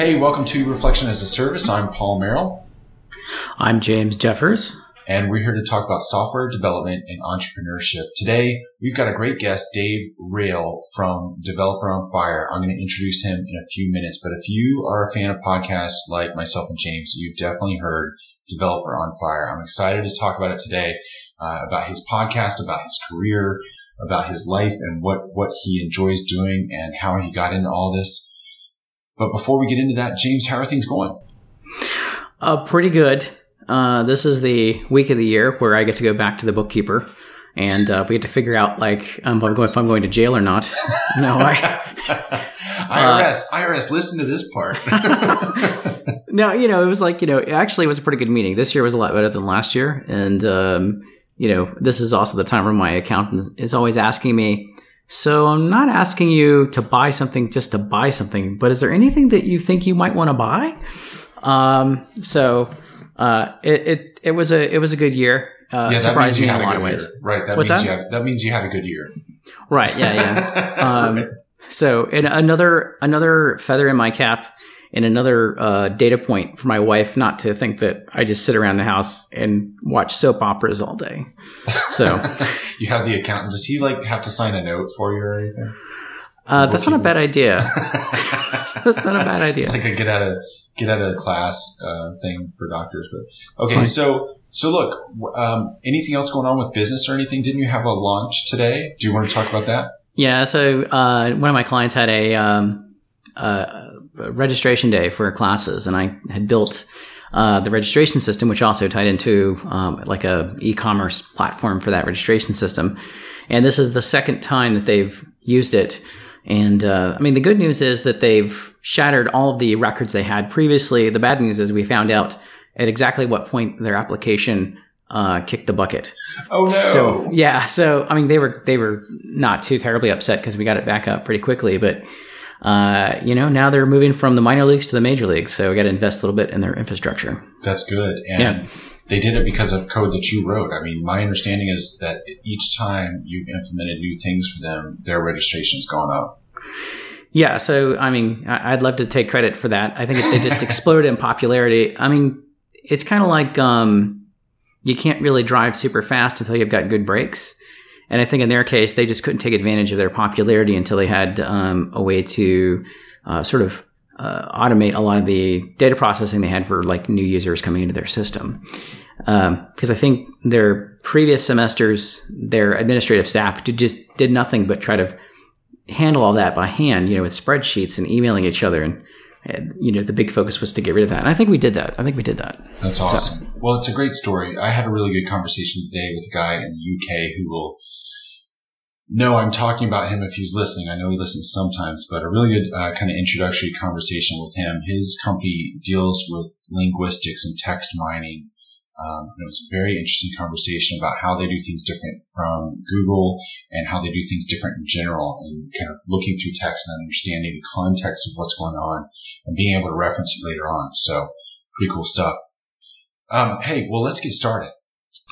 Hey, welcome to Reflection as a Service. I'm Paul Merrill. I'm James Jeffers. And we're here to talk about software development and entrepreneurship. Today, we've got a great guest, Dave Rael from Developer on Fire. I'm going to introduce him in a few minutes, but if you are a fan of podcasts like myself and James, you've definitely heard Developer on Fire. I'm excited to talk about it today, uh, about his podcast, about his career, about his life and what, what he enjoys doing and how he got into all this. But before we get into that, James, how are things going? Uh, pretty good. Uh, this is the week of the year where I get to go back to the bookkeeper, and uh, we get to figure out like um, if I'm going if I'm going to jail or not. no, I, IRS, IRS, listen to this part. no, you know, it was like you know, actually, it was a pretty good meeting. This year was a lot better than last year, and um, you know, this is also the time where my accountant is always asking me, so I'm not asking you to buy something just to buy something, but is there anything that you think you might want to buy? Um, so uh, it, it it was a it was a good year. Uh, yeah, surprised me in a lot of ways. Year. Right. That What's means that? You have, that means you had a good year. Right. Yeah. Yeah. um, so and another another feather in my cap and another uh, data point for my wife not to think that I just sit around the house and watch soap operas all day. So you have the accountant. Does he like have to sign a note for you or anything? Uh, that's not a bad idea. that's not a bad idea. It's like a get out of get out of class uh, thing for doctors. But okay, so so look, um, anything else going on with business or anything? Didn't you have a launch today? Do you want to talk about that? Yeah. So uh, one of my clients had a um, uh, registration day for classes, and I had built uh, the registration system, which also tied into um, like a e-commerce platform for that registration system. And this is the second time that they've used it. And uh, I mean, the good news is that they've shattered all of the records they had previously. The bad news is we found out at exactly what point their application uh, kicked the bucket. Oh no! So yeah, so I mean, they were they were not too terribly upset because we got it back up pretty quickly, but uh, you know, now they're moving from the minor leagues to the major leagues. So we got to invest a little bit in their infrastructure. That's good. And yeah. they did it because of code that you wrote. I mean, my understanding is that each time you've implemented new things for them, their registration's gone up. Yeah. So, I mean, I'd love to take credit for that. I think if they just exploded in popularity. I mean, it's kind of like, um, you can't really drive super fast until you've got good brakes. And I think in their case, they just couldn't take advantage of their popularity until they had um, a way to uh, sort of uh, automate a lot of the data processing they had for like new users coming into their system. Because um, I think their previous semesters, their administrative staff did, just did nothing but try to handle all that by hand, you know, with spreadsheets and emailing each other. And, you know, the big focus was to get rid of that. And I think we did that. I think we did that. That's awesome. So, well, it's a great story. I had a really good conversation today with a guy in the UK who will no, I'm talking about him if he's listening. I know he listens sometimes, but a really good uh, kind of introductory conversation with him. His company deals with linguistics and text mining. Um, it was a very interesting conversation about how they do things different from Google and how they do things different in general and kind of looking through text and understanding the context of what's going on and being able to reference it later on. So pretty cool stuff. Um, hey, well, let's get started.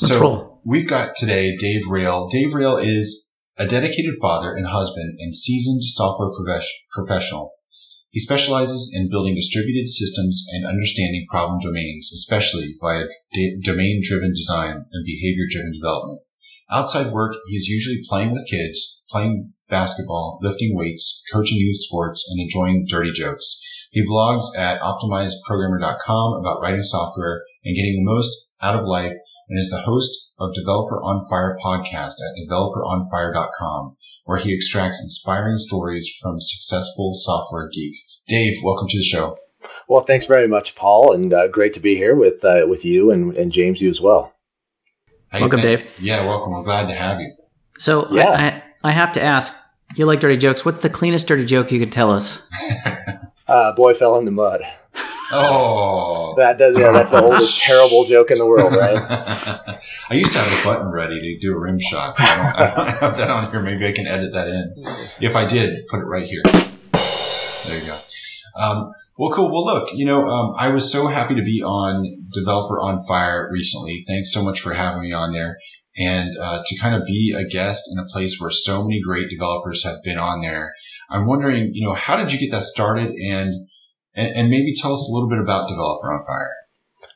Let's so roll. we've got today Dave Rael. Dave Rael is a dedicated father and husband and seasoned software professional. He specializes in building distributed systems and understanding problem domains, especially via domain-driven design and behavior-driven development. Outside work, he is usually playing with kids, playing basketball, lifting weights, coaching youth sports, and enjoying dirty jokes. He blogs at optimizedprogrammer.com about writing software and getting the most out of life and is the host of Developer on Fire podcast at developeronfire.com, where he extracts inspiring stories from successful software geeks. Dave, welcome to the show. Well, thanks very much, Paul, and uh, great to be here with uh, with you and, and James, you as well. Hey, welcome, Dave. Yeah, welcome. I'm glad to have you. So Yeah. I, I, I have to ask, you like dirty jokes. What's the cleanest dirty joke you could tell us? Uh, boy fell in the mud. Oh, That does, yeah, that's the oldest terrible joke in the world, right? I used to have a button ready to do a rim shot. I don't, I don't have that on here. Maybe I can edit that in. If I did, put it right here. There you go. Um, well, cool. Well, look, you know, um, I was so happy to be on Developer on Fire recently. Thanks so much for having me on there. And uh, to kind of be a guest in a place where so many great developers have been on there. I'm wondering, you know, how did you get that started? And and, and maybe tell us a little bit about Developer on Fire.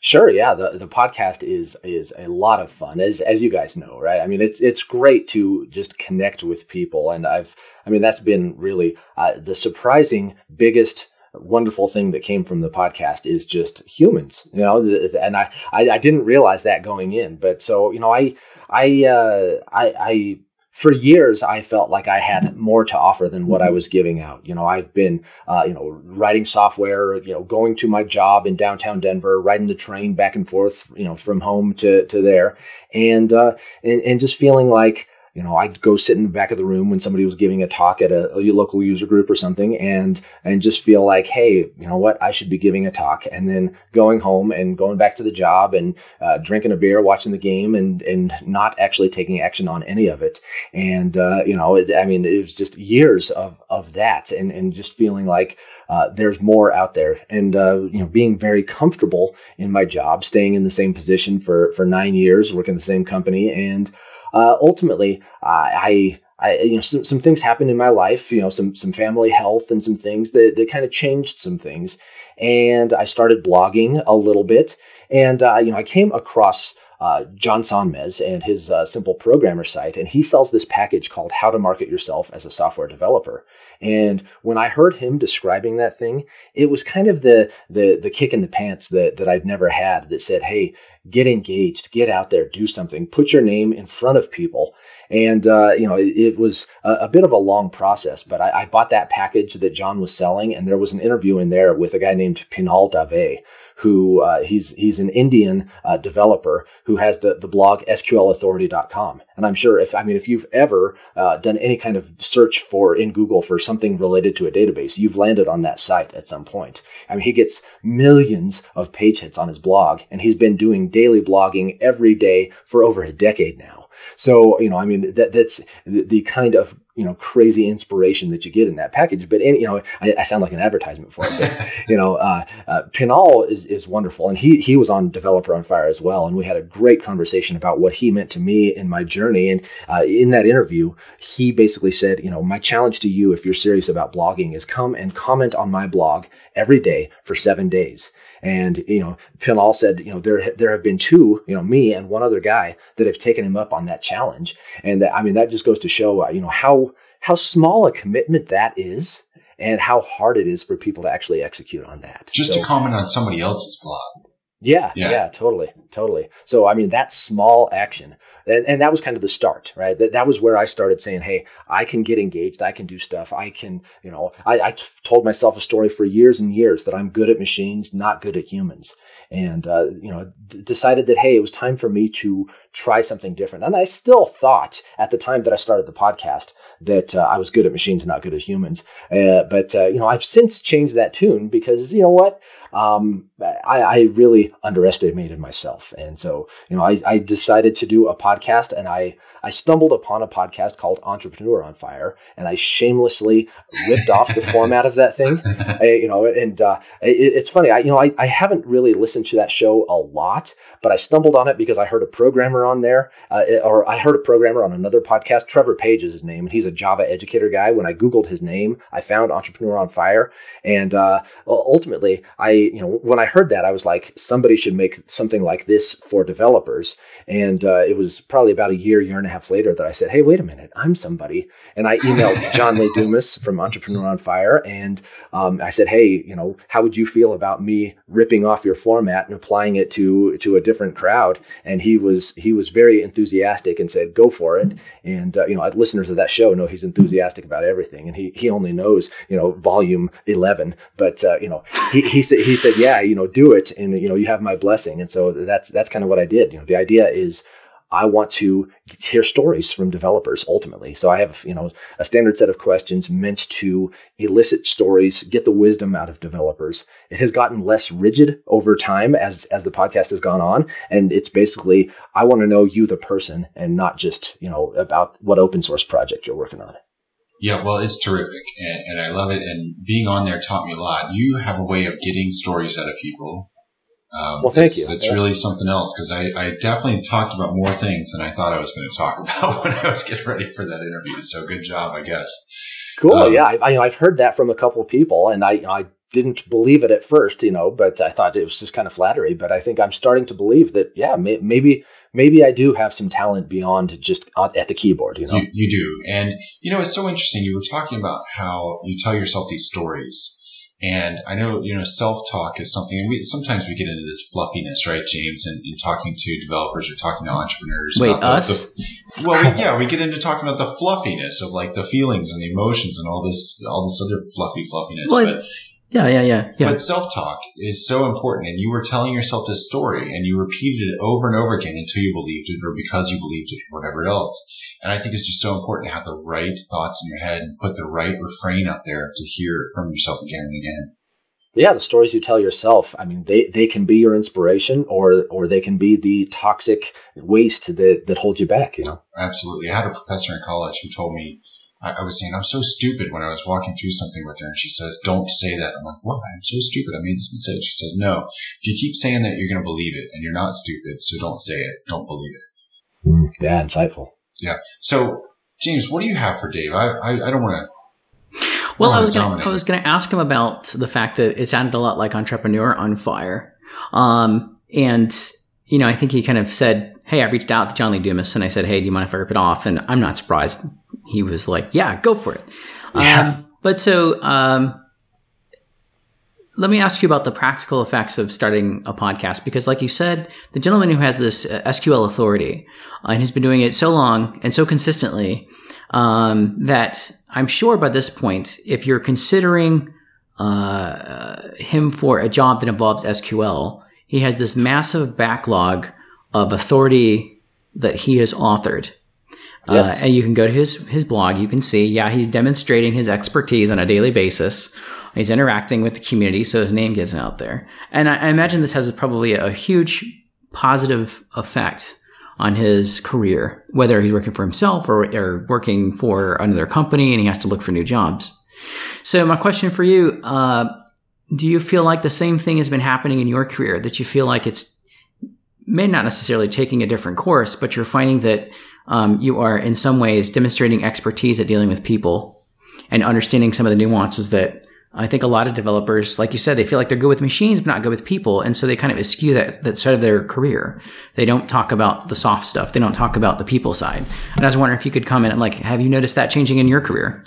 Sure, yeah. The the podcast is is a lot of fun, as as you guys know, right? I mean, it's it's great to just connect with people, and I've, I mean, that's been really uh, the surprising biggest wonderful thing that came from the podcast is just humans, you know, and I I, I didn't realize that going in, but so you know, I I uh, I I for years I felt like I had more to offer than what I was giving out. You know, I've been, uh, you know, writing software, you know, going to my job in downtown Denver, riding the train back and forth, you know, from home to, to there and, uh, and, and just feeling like, you know, I'd go sit in the back of the room when somebody was giving a talk at a, a, local user group or something, and and just feel like, hey, you know what, I should be giving a talk, and then going home and going back to the job and uh, drinking a beer, watching the game, and and not actually taking action on any of it, and uh, you know, it, I mean, it was just years of of that, and and just feeling like uh, there's more out there, and uh, you know, being very comfortable in my job, staying in the same position for for nine years, working the same company, and uh, ultimately, uh, I, I, you know, some, some things happened in my life, you know, some, some family health and some things that, that kind of changed some things. And I started blogging a little bit. And, uh, you know, I came across uh, John Sonmez and his uh, Simple Programmer site, and he sells this package called How to Market Yourself as a Software Developer. And when I heard him describing that thing, it was kind of the the the kick in the pants that that I've never had. That said, "Hey, get engaged, get out there, do something, put your name in front of people." And uh, you know, it, it was a, a, bit of a long process, but I, I, bought that package that John was selling, and there was an interview in there with a guy named Pinal Dave, who uh, he's he's an Indian uh, developer who has the the blog SQLAuthority.com. And I'm sure if I mean if you've ever uh, done any kind of search for in Google for something related to a database, you've landed on that site at some point. I mean, he gets millions of page hits on his blog, and he's been doing daily blogging every day for over a decade now. So, you know, I mean, that, that's the, the kind of you know crazy inspiration that you get in that package. But any, you know I, I, sound like an advertisement for it but you know uh, uh, pinal is, is wonderful. And he he was on developer on fire as well. And we had a great conversation about what he meant to me in my journey. And uh, in that interview he basically said you know my challenge to you if you're serious about blogging is come and comment on my blog every day for seven days. And you know, Pinal said, you know, there there have been two, you know, me and one other guy that have taken him up on that challenge. And that, I mean, that just goes to show, uh, you know, how how small a commitment that is, and how hard it is for people to actually execute on that. Just so, to comment on somebody else's blog. Yeah, yeah, yeah, totally, totally. So, I mean, that small action, and, and that was kind of the start, right? That, that was where I started saying, hey, I can get engaged. I can do stuff. I can, you know, I, told myself a story for years and years that I'm good at machines, not good at humans and uh, you know d- decided that hey it was time for me to try something different. And i still thought at the time that i started the podcast that uh, i was good at machines not good at humans. Uh, but uh, you know i've since changed that tune because you know what? Um, I, I, really underestimated myself. And so you know I, I decided to do a podcast and i i stumbled upon a podcast called entrepreneur on fire and i shamelessly ripped off the format of that thing. I, you know and uh, it, it's funny. I you know I, I haven't really listened to that show a lot, but I stumbled on it because I heard a programmer on there, uh, or I heard a programmer on another podcast. Trevor Page is his name, and he's a Java educator guy. When I Googled his name, I found Entrepreneur on Fire. And uh, ultimately, I, you know, when I heard that, I was like, somebody should make something like this for developers. And uh, it was probably about a year, year and a half later that I said, hey, wait a minute, I'm somebody. And I emailed John Lee Dumas from Entrepreneur on Fire. And um, I said, hey, you know, how would you feel about me ripping off your format? format and applying it to to a different crowd. And he was he was very enthusiastic and said, "Go for it." And uh, you know, listeners of that show know he's enthusiastic about everything, and he he only knows you know volume eleven, but uh, you know he he said he said, "Yeah, you know, do it," and you know, you have my blessing. And so that's that's kind of what I did. You know, the idea is I want to hear stories from developers ultimately. So I have, you know, a standard set of questions meant to elicit stories, get the wisdom out of developers. It has gotten less rigid over time as as the podcast has gone on, and it's basically I want to know you the person and not just, you know, about what open source project you're working on. Yeah, well, it's terrific, and, and I love it. And being on there taught me a lot. You have a way of getting stories out of people um, well, thank you. It's yeah. really something else because I, I definitely talked about more things than I thought I was going to talk about when I was getting ready for that interview. So good job, I guess. Cool. Um, yeah, I, I, have heard that from a couple of people, and I, I didn't believe it at first, you know, but I thought it was just kind of flattery. But I think I'm starting to believe that, yeah, may, maybe maybe I do have some talent beyond just at the keyboard, you know. You, you do, and you know, it's so interesting. You were talking about how you tell yourself these stories. And I know, you know, self-talk is something, and we, sometimes we get into this fluffiness, right, James, and, in talking to developers or talking to entrepreneurs. Wait, us? The, the, well, we, yeah, we get into talking about the fluffiness of like the feelings and the emotions and all this, all this other fluffy fluffiness. Well, but yeah, yeah, yeah, yeah. But self talk is so important. And you were telling yourself this story and you repeated it over and over again until you believed it or because you believed it or whatever else. And I think it's just so important to have the right thoughts in your head and put the right refrain out there to hear from yourself again and again. Yeah, the stories you tell yourself, I mean, they, they can be your inspiration or or they can be the toxic waste that, that holds you back, you know? Absolutely. I had a professor in college who told me I, I, was saying, I'm so stupid when I was walking through something with her and she says, don't say that. I'm like, what? I'm so stupid. I made this mistake. She says, no, if you keep saying that, you're going to believe it and you're not stupid. So don't say it. Don't believe it. Mm, yeah. Insightful. Yeah. So James, what do you have for Dave? I, I, I don't want to. Well, I was gonna, I was going to ask him about the fact that it sounded a lot like Entrepreneur on Fire. Um, and, you know, I think he kind of said, Hey, I reached out to John Lee Dumas and I said, Hey, do you mind if I rip it off? And I'm not surprised he was like, "Yeah, go for it." Yeah. Um, but so, um, let me ask you about the practical effects of starting a podcast because, like you said, the gentleman who has this uh, SQL authority uh, and has been doing it so long and so consistently um, that I'm sure by this point, if you're considering uh, him for a job that involves SQL, he has this massive backlog of authority that he has authored uh, yes. Uh, and you can go to his his blog. You can see, yeah, he's demonstrating his expertise on a daily basis. He's interacting with the community, so his name gets out there. And I, I imagine this has probably a huge positive effect on his career, whether he's working for himself or, or working for another company and he has to look for new jobs. So my question for you, uh, do you feel like the same thing has been happening in your career that you feel like it's may not necessarily taking a different course, but you're finding that um, you are in some ways demonstrating expertise at dealing with people and understanding some of the nuances that I think a lot of developers, like you said, they feel like they're good with machines, but not good with people. And so they kind of eschew that, that side of their career. They don't talk about the soft stuff. They don't talk about the people side. And I was wondering if you could comment, on like, have you noticed that changing in your career?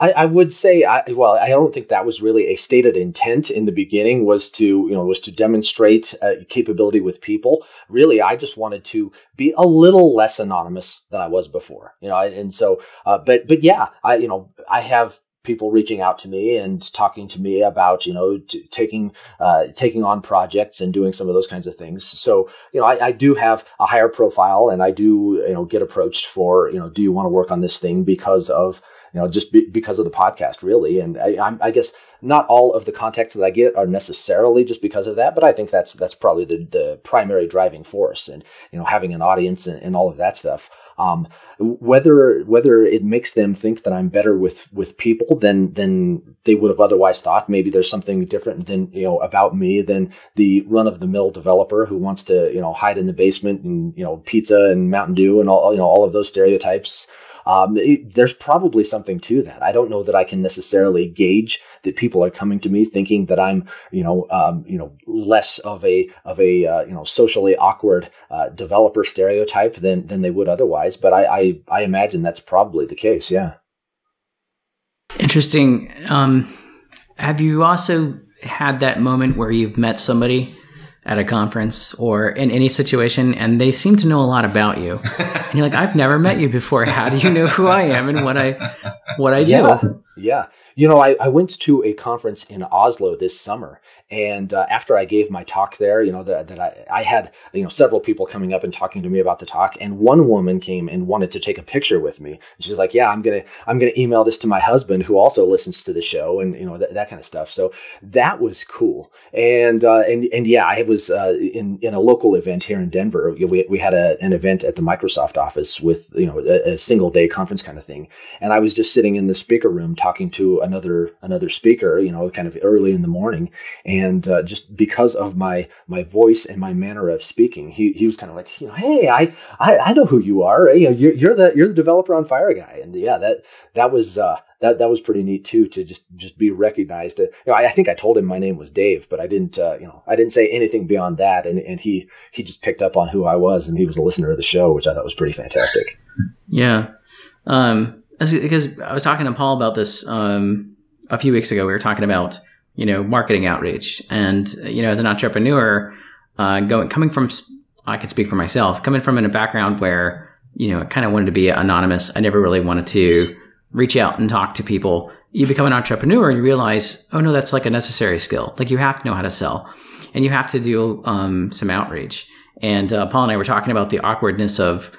I, I would say, I, well, I don't think that was really a stated intent in the beginning. Was to you know was to demonstrate uh, capability with people. Really, I just wanted to be a little less anonymous than I was before. You know, and so, uh, but but yeah, I you know I have people reaching out to me and talking to me about you know t- taking uh, taking on projects and doing some of those kinds of things so you know I, I, do have a higher profile and i do you know get approached for you know do you want to work on this thing because of you know, just be, because of the podcast, really. And I, I, guess not all of the contacts that I get are necessarily just because of that, but I think that's that's probably the the primary driving force, and you know, having an audience and, and all of that stuff. Um, whether whether it makes them think that I'm better with with people than than they would have otherwise thought. Maybe there's something different than you know about me than the run of the mill developer who wants to you know hide in the basement and you know pizza and Mountain Dew and all you know all of those stereotypes um, it, there's probably something to that. I don't know that I can necessarily gauge that people are coming to me thinking that I'm, you know, um, you know, less of a of a uh, you know socially awkward uh, developer stereotype than than they would otherwise. But I, I I imagine that's probably the case. Yeah. Interesting. Um, have you also had that moment where you've met somebody at a conference or in any situation and they seem to know a lot about you. And you're like i've never met you before. How do you know who i am and what i what i do? yeah, yeah. You know, I, I went to a conference in Oslo this summer, and uh, after I gave my talk there, you know, that, that I, I had, you know, several people coming up and talking to me about the talk, and one woman came and wanted to take a picture with me. she's like, "Yeah, I'm gonna, I'm gonna email this to my husband, who also listens to the show, and you know, th- that kind of stuff." So that was cool, and uh, and and yeah, I was uh, in in a local event here in Denver. We we had a, an event at the Microsoft office with you know a, a single day conference kind of thing, and I was just sitting in the speaker room talking to another another speaker, you know, kind of early in the morning, and uh, just because of my my voice and my manner of speaking, he, he was kind of like, you know, hey, I, I I know who you are, you know, you're, you're the you're the developer on Fire guy, and yeah, that that was uh, that that was pretty neat too to just just be recognized. You know, I, I think I told him my name was Dave, but I didn't. Uh, you know, I didn't say anything beyond that, and and he he just picked up on who I was, and he was a listener of the show, which I thought was pretty fantastic. Yeah, um, because I was talking to Paul about this um, a few weeks ago. We were talking about you know marketing outreach, and you know, as an entrepreneur, uh, going coming from I can speak for myself, coming from in a background where you know, I kind of wanted to be anonymous. I never really wanted to reach out and talk to people. You become an entrepreneur and you realize, oh no, that's like a necessary skill. Like you have to know how to sell and you have to do um, some outreach. And uh, Paul and I were talking about the awkwardness of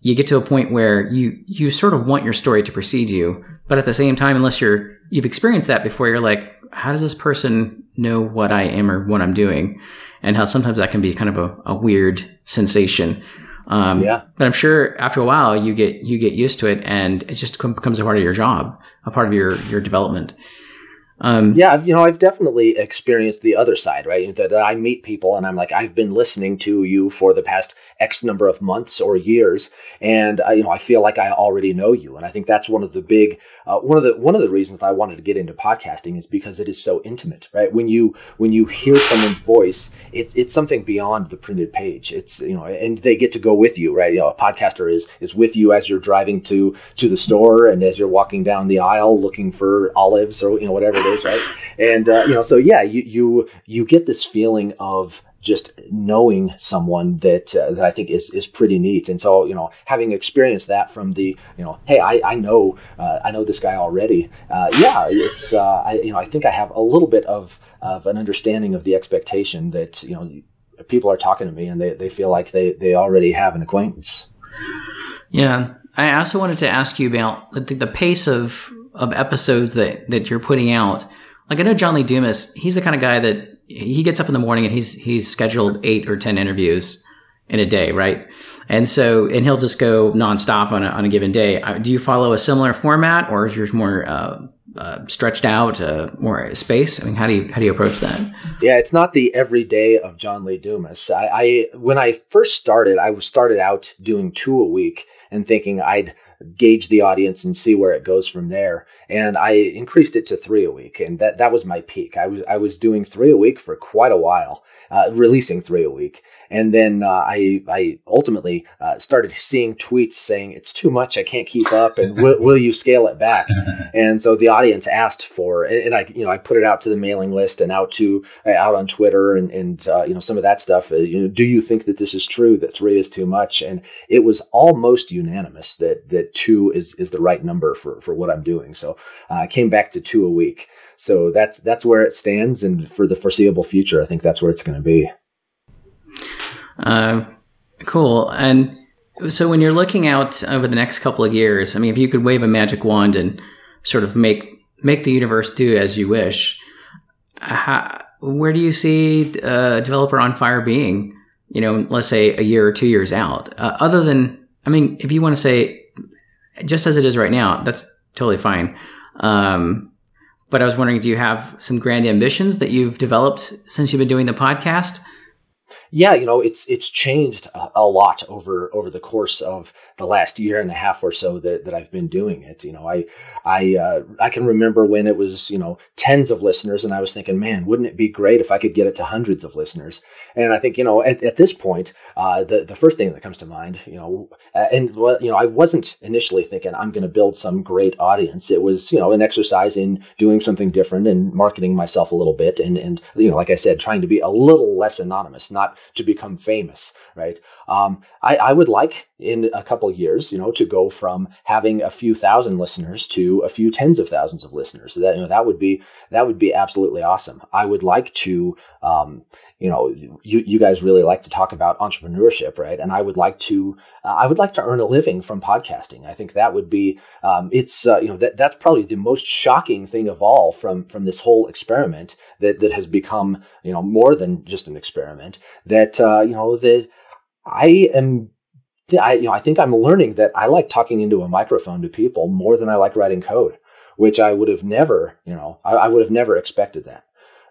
you get to a point where you you sort of want your story to precede you, but at the same time, unless you're you've experienced that before, you're like, how does this person know what I am or what I'm doing? And how sometimes that can be kind of a, a weird sensation. Um, yeah. But I'm sure after a while you get you get used to it, and it just becomes a part of your job, a part of your your development. Um, yeah, you know, I've definitely experienced the other side, right? That I meet people and I'm like, I've been listening to you for the past X number of months or years, and I, you know, I feel like I already know you. And I think that's one of the big, uh, one of the one of the reasons I wanted to get into podcasting is because it is so intimate, right? When you when you hear someone's voice, it, it's something beyond the printed page. It's you know, and they get to go with you, right? You know, a podcaster is is with you as you're driving to to the store and as you're walking down the aisle looking for olives or you know whatever is, right? And uh, you know, so yeah, you you you get this feeling of just knowing someone that uh, that I think is is pretty neat. And so you know, having experienced that from the you know, hey, I, I know uh, I know this guy already. Uh, yeah, it's uh, I you know I think I have a little bit of of an understanding of the expectation that you know people are talking to me and they, they feel like they they already have an acquaintance. Yeah, I also wanted to ask you about the, the pace of of episodes that that you're putting out. Like I know John Lee Dumas, he's the kind of guy that he gets up in the morning and he's he's scheduled eight or ten interviews in a day, right? And so, and he'll just go nonstop on a, on a given day. Uh, do you follow a similar format, or is yours more uh, uh, stretched out, uh, more space? I mean, how do you how do you approach that? Yeah, it's not the everyday of John Lee Dumas. I, I when I first started, I started out doing two a week and thinking I'd gauge the audience and see where it goes from there. And I increased it to three a week, and that that was my peak. I was I was doing three a week for quite a while, uh, releasing three a week, and then uh, I I ultimately uh, started seeing tweets saying it's too much, I can't keep up, and will, will you scale it back? and so the audience asked for, and I you know I put it out to the mailing list and out to uh, out on Twitter and and uh, you know some of that stuff. Uh, you know, do you think that this is true that three is too much? And it was almost unanimous that that two is is the right number for for what I'm doing. So uh, came back to two a week. So that's that's where it stands, and for the foreseeable future, I think that's where it's going to be. Uh, cool. And so when you're looking out over the next couple of years, I mean, if you could wave a magic wand and sort of make make the universe do as you wish, how, where do you see a developer on fire being? You know, let's say a year or two years out. Uh, other than, I mean, if you want to say just as it is right now, that's totally fine. Um, but I was wondering, do you have some grand ambitions that you've developed since you've been doing the podcast? Yeah, you know, it's it's changed a, a, lot over over the course of the last year and a half or so that, that I've been doing it. You know, I I uh, I can remember when it was you know tens of listeners, and I was thinking, man, wouldn't it be great if I could get it to hundreds of listeners? And I think you know at, at this point, uh, the the first thing that comes to mind, you know, and well, you know, I wasn't initially thinking I'm going to build some great audience. It was you know an exercise in doing something different and marketing myself a little bit, and and you know, like I said, trying to be a little less anonymous, not to become famous, right? Um, I, I, would like in a couple years, you know, to go from having a few thousand listeners to a few tens of thousands of listeners. So that you know that would be that would be absolutely awesome. I would like to, um, you know, you you guys really like to talk about entrepreneurship, right? And I would like to uh, I would like to earn a living from podcasting. I think that would be um, it's uh, you know that that's probably the most shocking thing of all from from this whole experiment that that has become you know more than just an experiment. That uh, you know that I am I you know I think I'm learning that I like talking into a microphone to people more than I like writing code, which I would have never you know I, I would have never expected that.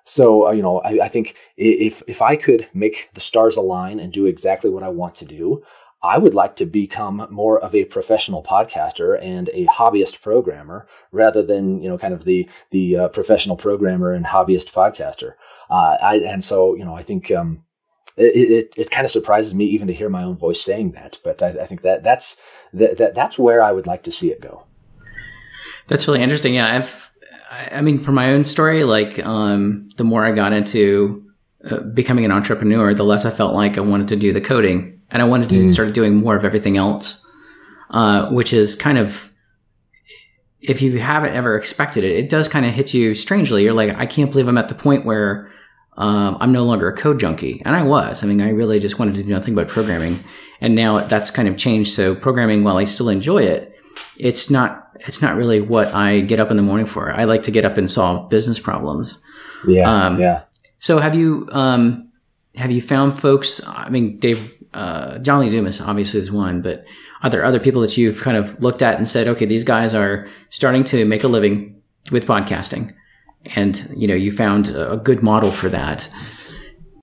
So uh, you know I, I think if if I could make the stars align and do exactly what I want to do, I would like to become more of a professional podcaster and a hobbyist programmer rather than you know kind of the the uh, professional programmer and hobbyist podcaster. Uh, I, and so you know I think um, it, it, it kind of surprises me even to hear my own voice saying that. But I, I think that that's that, that that's where I would like to see it go. That's really interesting. Yeah, I've I mean for my own story, like um, the more I got into uh, becoming an entrepreneur, the less I felt like I wanted to do the coding, and I wanted to mm. start doing more of everything else, uh, which is kind of if you haven't ever expected it, it does kind of hit you strangely. You're like, I can't believe I'm at the point where um, I'm no longer a code junkie, and I was. I mean, I really just wanted to do nothing but programming, and now that's kind of changed. So programming, while I still enjoy it, it's not it's not really what I get up in the morning for. I like to get up and solve business problems. Yeah, um, yeah. So have you um, have you found folks? I mean, Dave uh, John Lee Dumas obviously is one, but are there other people that you've kind of looked at and said, okay, these guys are starting to make a living with podcasting, and you know you found a good model for that?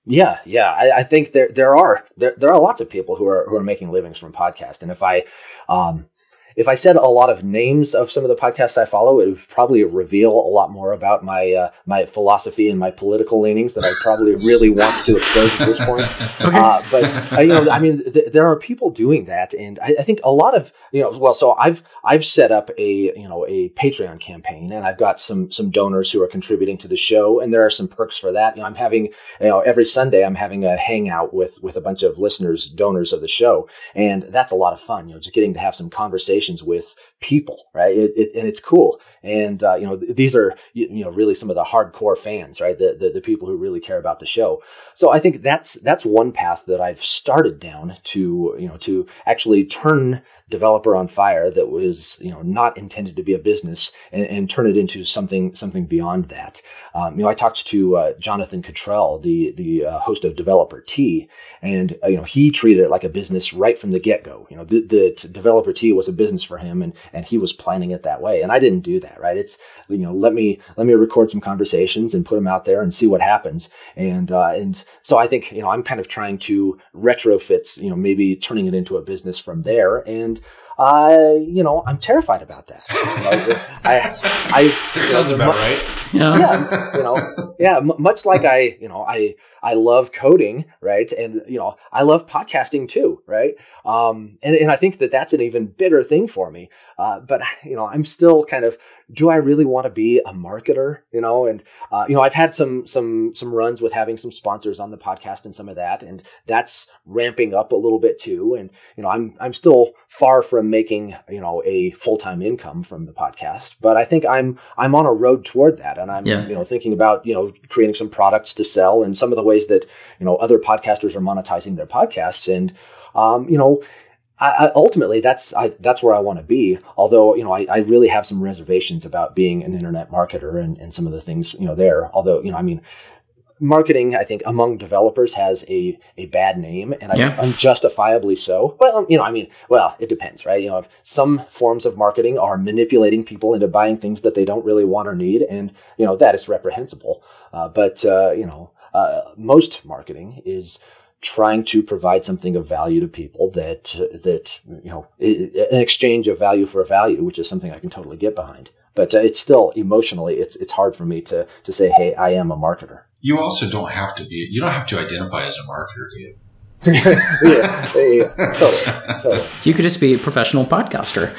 Yeah, yeah. I, I, think there there are there, there are lots of people who are who are making livings from podcast. And if I um, if I said a lot of names of some of the podcasts I follow, it would probably reveal a lot more about my uh, my philosophy and my political leanings that I probably really want to expose at this point. okay. Uh, but uh, you know, I mean, th- there are people doing that, and I, I, think a lot of you know, well, so I've I've set up a you know a Patreon campaign, and I've got some some donors who are contributing to the show, and there are some perks for that. You know, I'm having you know every Sunday I'm having a hangout with with a bunch of listeners, donors of the show, and that's a lot of fun. You know, just getting to have some conversations conversations with people, right? It, it, and it's cool. And uh, you know, th- these are you know really some of the hardcore fans, right? The, the, the people who really care about the show. So I think that's that's one path that I've started down to you know to actually turn developer on fire that was you know not intended to be a business and, and turn it into something something beyond that. Um, you know, I talked to uh, Jonathan Cutrell, the the uh, host of Developer Tea, and uh, you know he treated it like a business right from the get go. You know, the, the Developer Tea was a business for him, and and he was planning it that way. And I didn't do that, right? It's you know let me let me record some conversations and put them out there and see what happens. And uh, and so I think you know I'm kind of trying to retrofit, you know, maybe turning it into a business from there and I, you know, I'm terrified about that. You I, I, it sounds know, about right. Yeah. yeah, you know, yeah. M- much like I, you know, I, I love coding, right, and you know, I love podcasting too, right. Um, and and I think that that's an even bigger thing for me. Uh, but you know, I'm still kind of, do I really want to be a marketer? You know, and uh, you know, I've had some some some runs with having some sponsors on the podcast and some of that, and that's ramping up a little bit too. And you know, I'm I'm still far from making you know a full time income from the podcast, but I think I'm I'm on a road toward that, and I'm yeah. you know thinking about you know creating some products to sell and some of the ways that you know other podcasters are monetizing their podcasts and um, you know I, I, ultimately, that's I, that's where I want to be. Although, you know, I, I really have some reservations about being an internet marketer and, and some of the things, you know, there. Although, you know, I mean, marketing, I think, among developers has a, a bad name, and I, yeah. unjustifiably so. Well, you know, I mean, well, it depends, right? You know, some forms of marketing are manipulating people into buying things that they don't really want or need, and you know that is reprehensible. Uh, but uh, you know, uh, most marketing is trying to provide something of value to people that that you know an exchange of value for value, which is something I can totally get behind. But uh, it's still emotionally, it's it's hard for me to to say, hey, I am a marketer. You also don't have to be. You don't have to identify as a marketer, do you? yeah, yeah, totally, totally. You could just be a professional podcaster.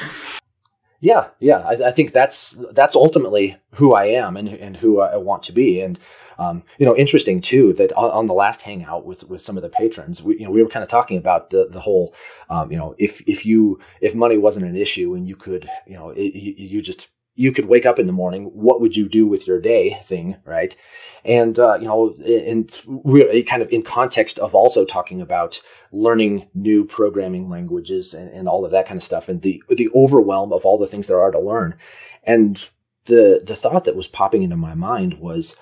Yeah, yeah. I, I, think that's that's ultimately who I am and and who I want to be. And um, you know, interesting too that on, on, the last hangout with with some of the patrons, we you know we were kind of talking about the the whole um, you know if if you if money wasn't an issue and you could you know it, you, you just you could wake up in the morning what would you do with your day thing right? And uh, you know and we're kind of in context of also talking about learning new programming languages and, and all of that kind of stuff and the the overwhelm of all the things there are to learn. And the the thought that was popping into my mind was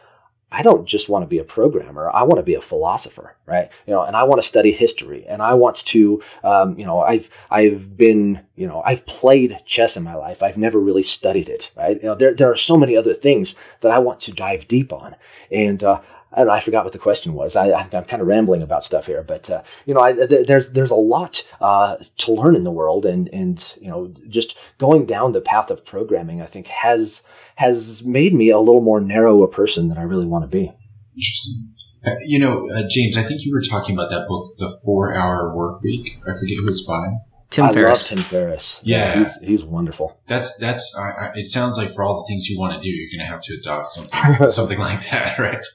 I don't just want to be a programmer. I want to be a philosopher, right? You know, and I want to study history, and I want to, um, you know, I've I've been, you know, I've played chess in my life. I've never really studied it, right? You know, there there are so many other things that I want to dive deep on, and uh, I, I forgot what the question was. I, am kind of rambling about stuff here, but uh, you know, I, there's there's a lot uh, to learn in the world, and and you know, just going down the path of programming, I think has has made me a little more narrow a person than I really want to be. Interesting. Uh, you know, uh, James, I think you were talking about that book, The Four Hour Work Week. I forget who it's by. Tim I Ferriss. love Tim Ferriss. Yeah. he's, he's wonderful. That's that's. I, I, it sounds like for all the things you want to do, you're going to have to adopt something something like that, right?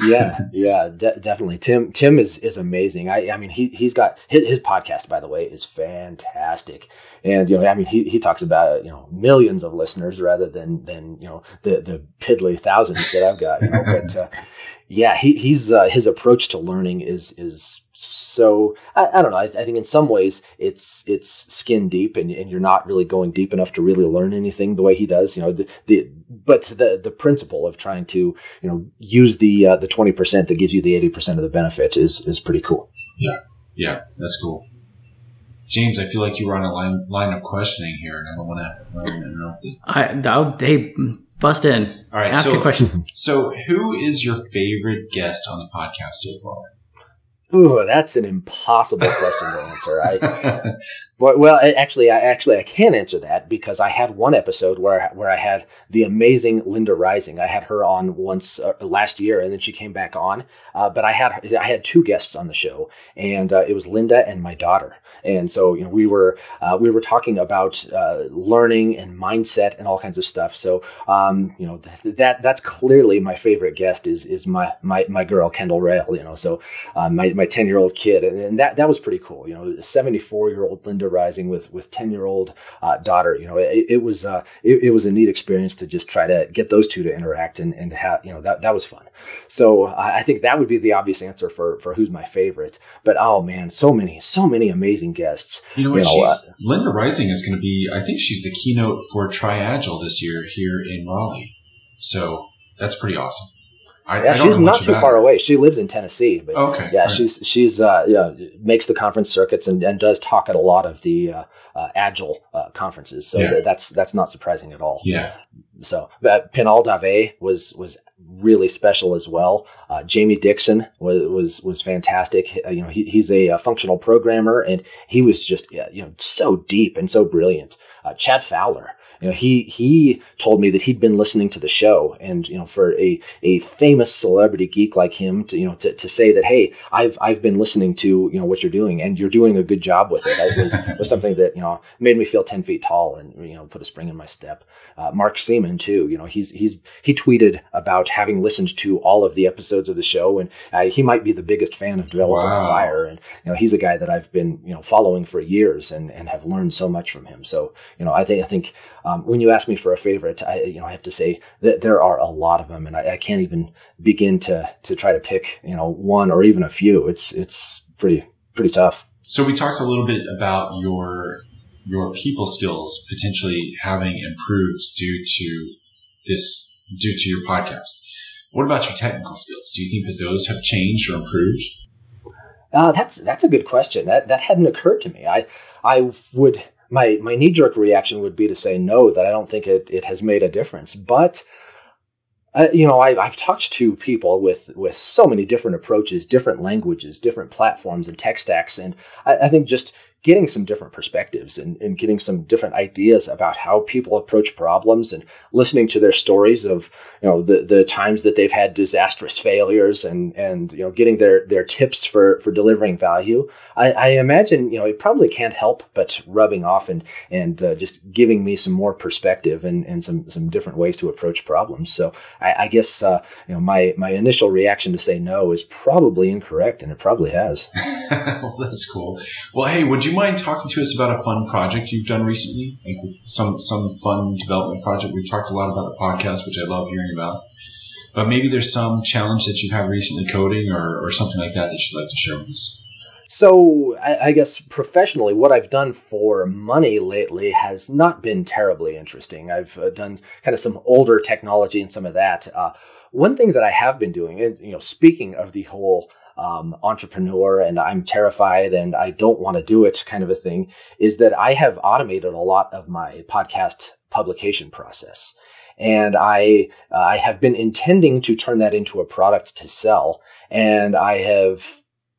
Yeah, yeah, de- definitely. Tim Tim is is amazing. I I mean he he's got his, his podcast by the way is fantastic, and you know I mean he he talks about you know millions of listeners rather than than you know the the piddly thousands that I've got. You know, but uh, yeah, he he's uh, his approach to learning is is so I, I don't know. I, I, think in some ways it's it's skin deep, and, and you're not really going deep enough to really learn anything the way he does. You know, the, the but the the principle of trying to you know use the uh, the twenty percent that gives you the eighty percent of the benefit is is pretty cool. Yeah, yeah, that's cool. James, I feel like you were on a line line of questioning here, and I don't want to interrupt it. I, I'll, hey, bust in. All right, ask so, a question. So, who is your favorite guest on the podcast so far? Ooh, that's an impossible question to answer. I, well, actually, I actually I can answer that because I had one episode where where I had the amazing Linda Rising. I had her on once uh, last year, and then she came back on. Uh, but I had I had two guests on the show, and uh, it was Linda and my daughter. And so you know we were uh, we were talking about uh, learning and mindset and all kinds of stuff. So um, you know th- that that's clearly my favorite guest is is my my, my girl Kendall Rael. You know, so uh, my my ten year old kid, and, and that that was pretty cool. You know, seventy four year old Linda Rising with with ten year old daughter. You know, it, it was it, it was a neat experience to just try to get those two to interact and and have you know that that was fun. So I think that would be the obvious answer for for who's my favorite. But oh man, so many, so many amazing guests. You know what? You know, uh, Linda Rising is going to be. I think she's the keynote for TriAgile this year here in Raleigh. So that's pretty awesome. I, yeah, I she's not too far away. She lives in Tennessee, but okay, yeah, right. she's she's uh, yeah, makes the conference circuits and, and does talk at a lot of the uh, uh, agile uh, conferences. So yeah. that's that's not surprising at all. Yeah. So but Pinal Dave was was really special as well. Uh, Jamie Dixon was was was fantastic. Uh, you know, he, he's a, a, functional programmer, and he was just you know so deep and so brilliant. Chad Fowler you know, he he told me that he'd been listening to the show, and you know, for a a famous celebrity geek like him to you know to, to say that, hey, I've I've been listening to you know what you're doing, and you're doing a good job with it, it was was something that you know made me feel ten feet tall and you know put a spring in my step. Uh, Mark Seemann too, you know, he's he's he tweeted about having listened to all of the episodes of the show, and uh, he might be the biggest fan of Developer wow. Fire, and you know, he's a guy that I've been you know following for years and and have learned so much from him. So you know, I think I think um, when you ask me for a favorite, I you know I have to say that there are a lot of them, and I, I, can't even begin to to try to pick you know one or even a few. It's it's pretty pretty tough. So we talked a little bit about your your people skills potentially having improved due to this due to your podcast. What about your technical skills? Do you think that those have changed or improved? Uh, that's that's a good question. That that hadn't occurred to me. I I would my my knee jerk reaction would be to say no, that I don't think it it has made a difference. But uh, you know, I, I've talked to people with with so many different approaches, different languages, different platforms and tech stacks, and I, I think just getting some different perspectives and, and getting some different ideas about how people approach problems and listening to their stories of you know the, the times that they've had disastrous failures and and you know getting their their tips for for delivering value. I, I imagine you know it probably can't help but rubbing off and and uh, just giving me some more perspective and, and some some different ways to approach problems. So I, I guess uh, you know my my initial reaction to say no is probably incorrect and it probably has. Well that's cool. Well hey would you you mind talking to us about a fun project you've done recently? Like some some fun development project. We've talked a lot about the podcast, which I love hearing about. But maybe there's some challenge that you've had recently coding or, or something like that that you'd like to share with us. So, I, I, guess professionally, what I've done for money lately has not been terribly interesting. I've uh, done kind of some older technology and some of that. Uh, one thing that I have been doing, and you know, speaking of the whole um, entrepreneur and I'm terrified and I don't want to do it kind of a thing is that I have automated a lot of my podcast publication process. And I, uh, I have been intending to turn that into a product to sell. And I have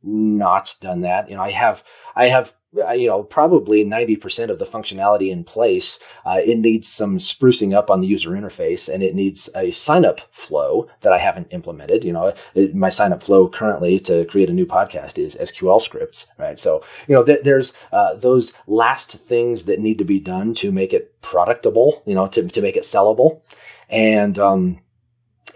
not done that. You know, I have, I have you know, probably 90% of the functionality in place. Uh, it needs some sprucing up on the user interface and it needs a sign up flow that I haven't implemented. You know, it, my sign up flow currently to create a new podcast is SQL scripts, right? So, you know, th- there's uh, those last things that need to be done to make it productable, you know, to, to make it sellable. And, um,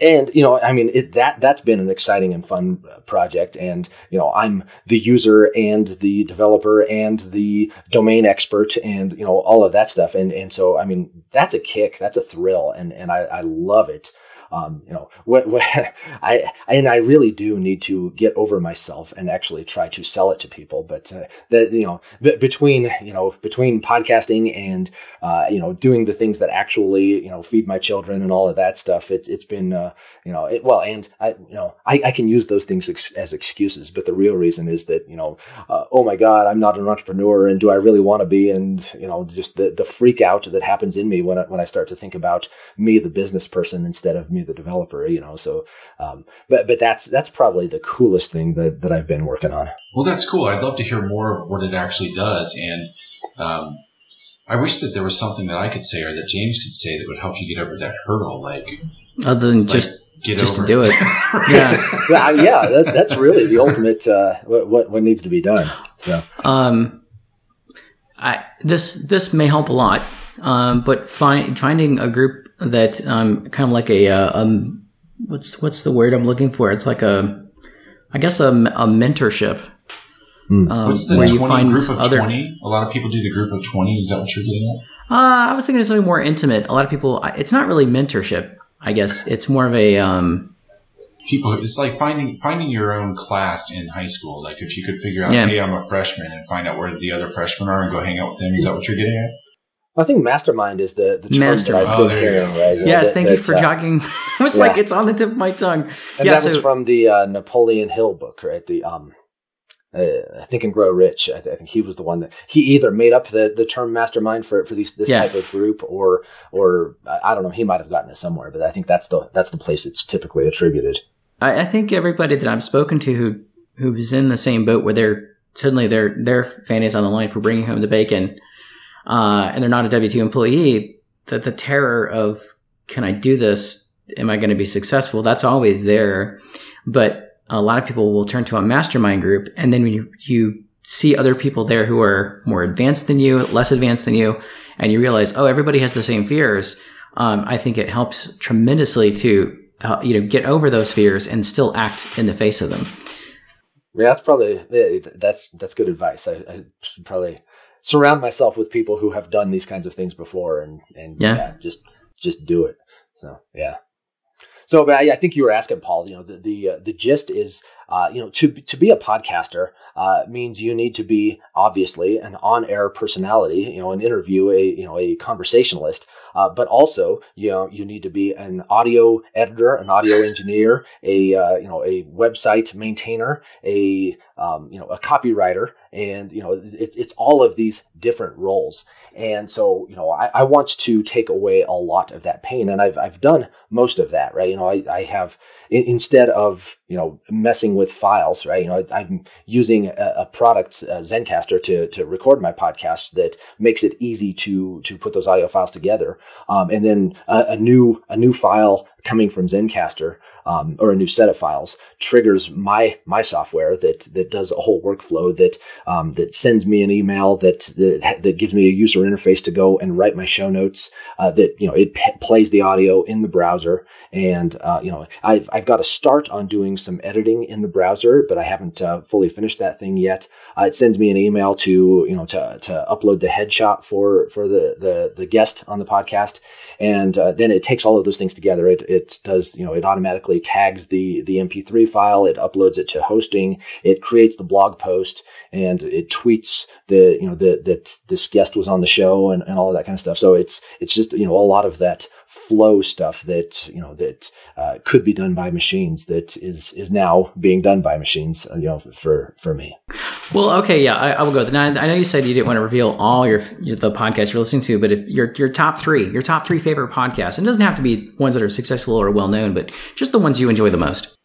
and you know i mean it, that that's been an exciting and fun uh, project. And you know i'm the user and the developer and the domain expert and you know all of that stuff. And and so i mean that's a kick. That's a thrill. And and i, I love it um, you know, what, what I and I really do need to get over myself and actually try to sell it to people. But uh, that you know, b- between you know between podcasting and uh, you know doing the things that actually you know feed my children and all of that stuff, it's it's been uh, you know it, well, and I you know I, I can use those things ex- as excuses, but the real reason is that you know uh, oh my god, I'm not an entrepreneur, and do I really want to be? And you know just the the freak out that happens in me when I, when I start to think about me the business person instead of me me the developer, you know. So, um, but but that's that's probably the coolest thing that that I've been working on. Well, that's cool. I'd love to hear more of what it actually does, and um, I wish that there was something that I could say or that James could say that would help you get over that hurdle, like other than like just. Just to do it, yeah, yeah, yeah. That, that's really the ultimate. Uh, what what needs to be done. So, um, I this this may help a lot, um, but find, finding a group that um, kind of like a uh, um, what's what's the word I'm looking for? It's like a I guess a, a mentorship. Mm. Um, what's the where you find group of other, 20? A lot of people do the group of 20. Is that what you're getting at? Uh, I was thinking of something more intimate. A lot of people, it's not really mentorship. I guess it's more of a um, people. It's like finding finding your own class in high school. Like if you could figure out, yeah. hey, I'm a freshman, and find out where the other freshmen are and go hang out with them. Is that what you're getting at? I think mastermind is the the term mastermind. that I've been oh, hearing. Right? yes, that, thank that, you for uh, jogging. it was yeah. like it's on the tip of my tongue. And yeah, that so, was from the uh, Napoleon Hill book, right? The um, uh, I think in Grow Rich, I, th- I, think he was the one that he either made up the, the term mastermind for for these, this yeah. type of group, or or I don't know, he might have gotten it somewhere, but I think that's the that's the place it's typically attributed. I, I think everybody that I've spoken to who who's in the same boat where they're suddenly their their fanny's on the line for bringing home the bacon uh, and they're not a W two employee, that the terror of can I do this? Am I going to be successful? That's always there. But a lot of people will turn to a mastermind group, and then when you, you see other people there who are more advanced than you, less advanced than you, and you realize, oh, everybody has the same fears. Um, I think it helps tremendously to uh, you know get over those fears and still act in the face of them. Yeah, that's probably that's that's good advice. I, I should probably surround myself with people who have done these kinds of things before and and yeah, yeah just just do it. So yeah. So, but I, I, think you were asking Paul. You know, the the uh, the gist is, uh, you know, to to be a podcaster uh, means you need to be obviously an on air personality. You know, an interview, a you know, a conversationalist. Uh, but also, you know, you need to be an audio editor, an audio engineer, a uh, you know, a website maintainer, a um, you know, a copywriter, and you know it, it's all of these different roles. And so you know I, I, want to take away a lot of that pain and I've, I've done most of that right? You know I, I have instead of you know messing with files right? You know I, am using a, a product uh, Zencastr to, to record my podcast that makes it easy to to put those audio files together. Um, and then a, a new a new file coming from Zencastr um, or a new set of files triggers my my software that that does a whole workflow that um, that sends me an email that, that that gives me a user interface to go and write my show notes uh, that you know it p- plays the audio in the browser. And uh, you know I've, I've got to start on doing some editing in the browser but I haven't uh, fully finished that thing yet. Uh, it sends me an email to you know to, to upload the headshot for for the the, the guest on the podcast. And uh, then it takes all of those things together. It, it does you know it automatically tags the the MP3 file, it uploads it to hosting, it creates the blog post, and it tweets the you know that that this guest was on the show and, and all of that kind of stuff. So it's it's just you know a lot of that flow stuff that you know that uh, could be done by machines that is is now being done by machines. Uh, you know, for for me. Well, okay, yeah, I, I will go. Now, I know you said you didn't want to reveal all your the podcasts you're listening to, but if your your top three, your top three favorite podcasts, and it doesn't have to be ones that are successful or well known, but just the ones you enjoy the most.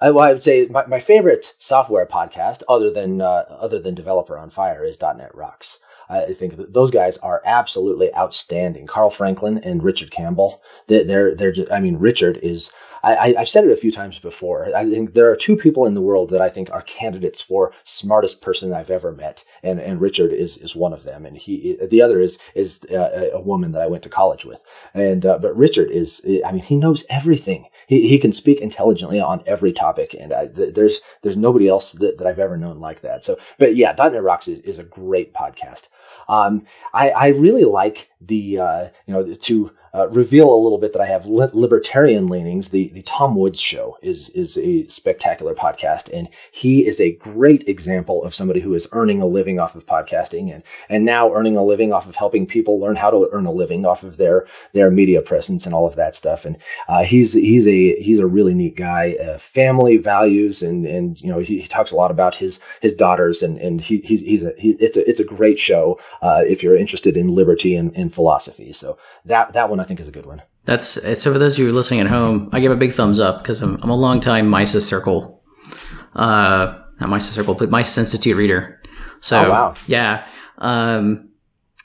I, well, I would say my, my favorite software podcast, other than uh, other than Developer on Fire, is .NET Rocks. I think those guys are absolutely outstanding. Carl Franklin and Richard Campbell. They're they're, just, I mean, Richard is. I, I've said it a few times before. I think there are two people in the world that I think are candidates for smartest person I've ever met, and and Richard is is one of them, and he the other is is a, a woman that I went to college with, and uh, but Richard is. I mean, he knows everything he, he can speak intelligently on every topic, and I, th- there's there's nobody else that, that I've ever known like that. So, but yeah, .NET Rocks is, is a great podcast. Um, I, I really like the uh, you know to uh, reveal a little bit that I have li- libertarian leanings. The the Tom Woods show is is a spectacular podcast, and he is a great example of somebody who is earning a living off of podcasting, and and now earning a living off of helping people learn how to earn a living off of their their media presence and all of that stuff. And uh, he's he's a he's a really neat guy. Uh, family values, and and you know he, he, talks a lot about his his daughters, and and he, he's he's a he, it's a it's a great show uh, if you're interested in liberty and, and philosophy. So that that one I think is a good one. That's so for those of you listening at home, I give a big thumbs up because I'm, I'm a long time Mises Circle, uh, not Mises Circle, but Mises Institute reader. So oh, wow. yeah, um,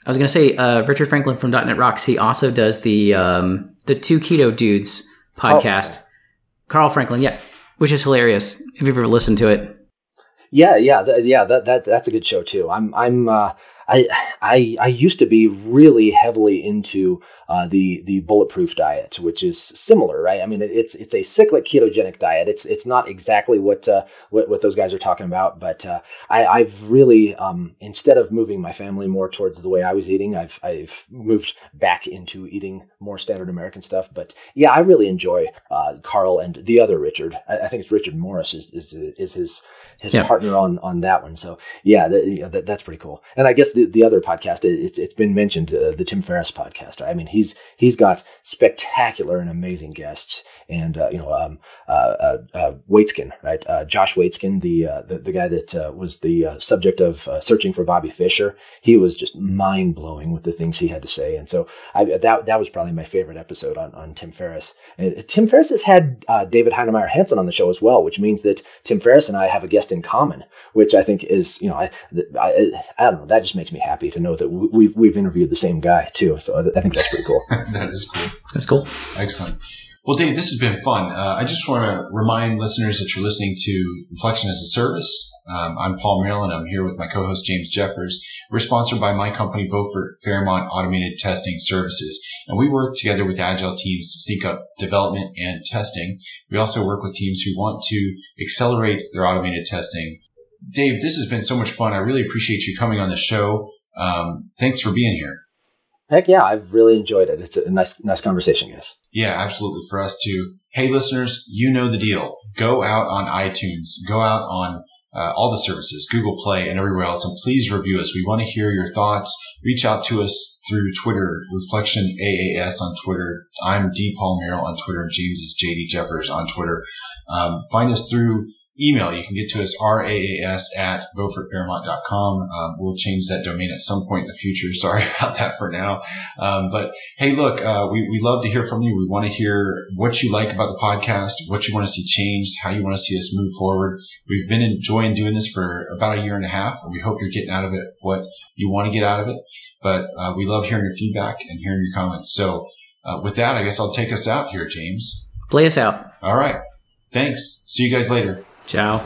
I was gonna say uh, Richard Franklin from .NET Rocks. He also does the um, the Two Keto Dudes podcast. Oh. Carl Franklin, yeah, which is hilarious. If you've ever listened to it. Yeah, yeah, th- yeah. That, that that's a good show too. I'm I'm uh, I, I, I used to be really heavily into uh, the the bulletproof diet, which is similar, right? I mean, it's it's a cyclic ketogenic diet. It's it's not exactly what uh, what, what those guys are talking about, but uh, I, I've really um, instead of moving my family more towards the way I was eating, I've I've moved back into eating more standard American stuff. But yeah, I really enjoy uh, Carl and the other Richard. I, I, think it's Richard Morris is is, is his his yeah. partner on on that one. So yeah, that, you know, that, that's pretty cool. And I guess the, the other podcast, it's it's been mentioned, uh, the Tim Ferriss podcast. I mean, he's he's got spectacular and amazing guests, and uh, you know, um, uh, uh, uh Waitzkin, right? Uh, Josh Waitzkin, the, the, the guy that was the subject of searching for Bobby Fischer. He was just mind blowing with the things he had to say, and so I, that that was probably my favorite episode on on Tim Ferriss. And Tim Ferriss has had David Heinemeier Hansson on the show as well, which means that Tim Ferriss and I have a guest in common, which I think is you know I I, I don't know that just makes me happy to know that we've we've interviewed the same guy too. So I think that's pretty cool. that is cool. That's cool. Excellent. Well, Dave, this has been fun. Uh, I just want to remind listeners that you're listening to Reflection as a Service. Um, I'm Paul Merrill, and I'm here with my co-host James Jeffers. We're sponsored by my company, Beaufort Fairmont Automated Testing Services, and we work together with agile teams to sync up development and testing. We also work with teams who want to accelerate their automated testing. Dave, this has been so much fun. I really appreciate you coming on the show. Um, thanks for being here. Heck yeah, I've really enjoyed it. It's a nice, nice conversation, guys. Yeah, absolutely. For us too. Hey, listeners, you know the deal. Go out on iTunes, go out on uh, all the services, Google Play and everywhere else, and please review us. We want to hear your thoughts. Reach out to us through Twitter, Reflection AAS on Twitter. I'm D. Paul Merrill on Twitter. And James is JD Jeffers on Twitter. Um, find us through email. You can get to us raas at beaufortfairmont.com. Um, we'll change that domain at some point in the future. Sorry about that for now. Um, but hey, look, uh, we, we love to hear from you. We want to hear what you like about the podcast, what you want to see changed, how you want to see us move forward. We've been enjoying doing this for about a year and a half, and we hope you're getting out of it what you want to get out of it. But uh, we love hearing your feedback and hearing your comments. So uh, with that, I guess I'll take us out here, James. Play us out. All right. Thanks. See you guys later. Ciao.